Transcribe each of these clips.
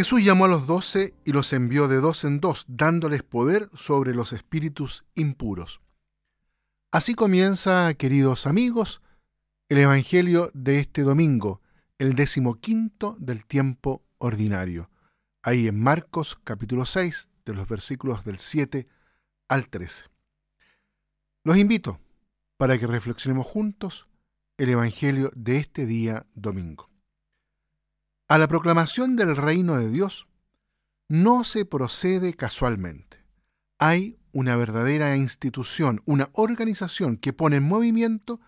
Jesús llamó a los doce y los envió de dos en dos, dándoles poder sobre los espíritus impuros. Así comienza, queridos amigos, el Evangelio de este domingo, el quinto del tiempo ordinario. Ahí en Marcos capítulo 6, de los versículos del 7 al 13. Los invito para que reflexionemos juntos el Evangelio de este día domingo. A la proclamación del reino de Dios no se procede casualmente. Hay una verdadera institución, una organización que pone en movimiento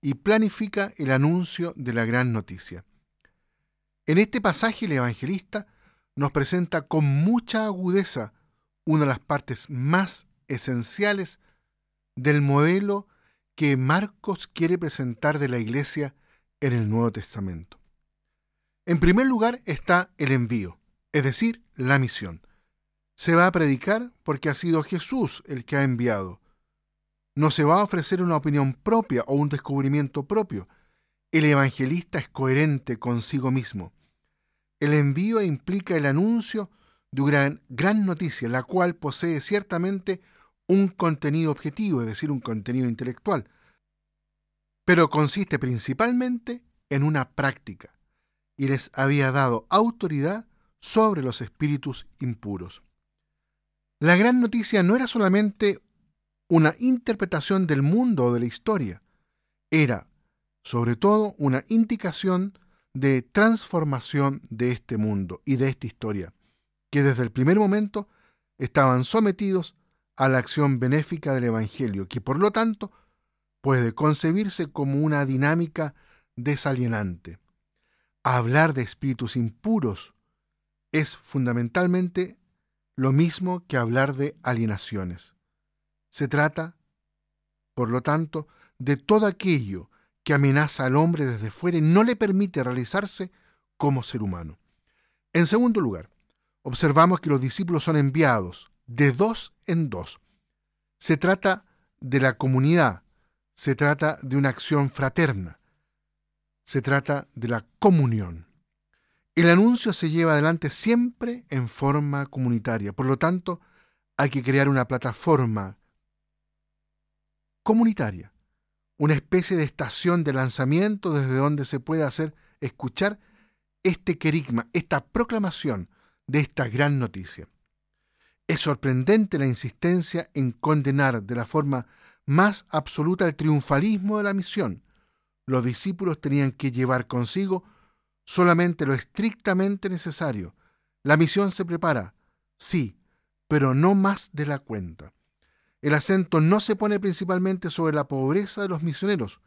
y planifica el anuncio de la gran noticia. En este pasaje el evangelista nos presenta con mucha agudeza una de las partes más esenciales del modelo que Marcos quiere presentar de la iglesia en el Nuevo Testamento. En primer lugar está el envío, es decir, la misión. Se va a predicar porque ha sido Jesús el que ha enviado. No se va a ofrecer una opinión propia o un descubrimiento propio. El evangelista es coherente consigo mismo. El envío implica el anuncio de una gran noticia, la cual posee ciertamente un contenido objetivo, es decir, un contenido intelectual, pero consiste principalmente en una práctica y les había dado autoridad sobre los espíritus impuros. La gran noticia no era solamente una interpretación del mundo o de la historia, era sobre todo una indicación de transformación de este mundo y de esta historia, que desde el primer momento estaban sometidos a la acción benéfica del Evangelio, que por lo tanto puede concebirse como una dinámica desalienante hablar de espíritus impuros es fundamentalmente lo mismo que hablar de alienaciones. Se trata, por lo tanto, de todo aquello que amenaza al hombre desde fuera y no le permite realizarse como ser humano. En segundo lugar, observamos que los discípulos son enviados de dos en dos. Se trata de la comunidad, se trata de una acción fraterna, se trata de la comunión. El anuncio se lleva adelante siempre en forma comunitaria, por lo tanto hay que crear una plataforma comunitaria, una especie de estación de lanzamiento desde donde se puede hacer escuchar este querigma, esta proclamación de esta gran noticia. Es sorprendente la insistencia en condenar de la forma más absoluta el triunfalismo de la misión, los discípulos tenían que llevar consigo solamente lo estrictamente necesario. La misión se prepara, sí, pero no más de la cuenta. El acento no se pone principalmente sobre la pobreza de los misioneros,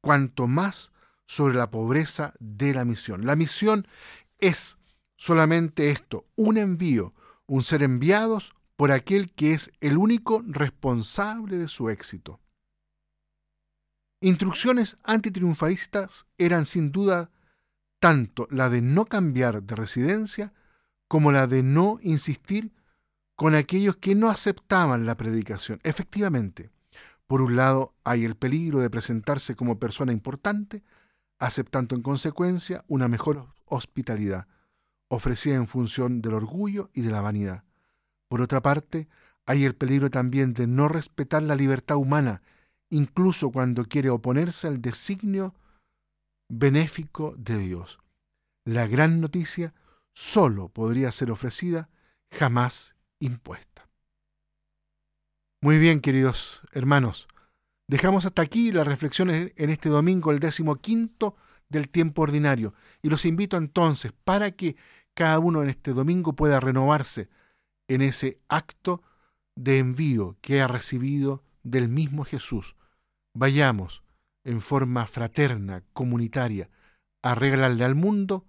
cuanto más sobre la pobreza de la misión. La misión es solamente esto, un envío, un ser enviados por aquel que es el único responsable de su éxito. Instrucciones antitriunfalistas eran sin duda tanto la de no cambiar de residencia como la de no insistir con aquellos que no aceptaban la predicación. Efectivamente, por un lado hay el peligro de presentarse como persona importante, aceptando en consecuencia una mejor hospitalidad, ofrecida en función del orgullo y de la vanidad. Por otra parte, hay el peligro también de no respetar la libertad humana incluso cuando quiere oponerse al designio benéfico de Dios. La gran noticia solo podría ser ofrecida, jamás impuesta. Muy bien, queridos hermanos, dejamos hasta aquí las reflexiones en este domingo, el décimo quinto del tiempo ordinario, y los invito entonces para que cada uno en este domingo pueda renovarse en ese acto de envío que ha recibido del mismo Jesús. Vayamos en forma fraterna, comunitaria, a regalarle al mundo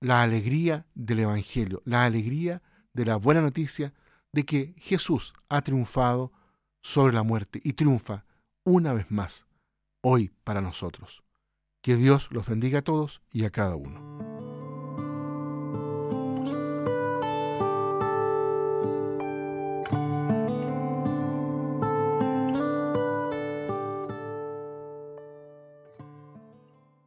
la alegría del Evangelio, la alegría de la buena noticia de que Jesús ha triunfado sobre la muerte y triunfa una vez más hoy para nosotros. Que Dios los bendiga a todos y a cada uno.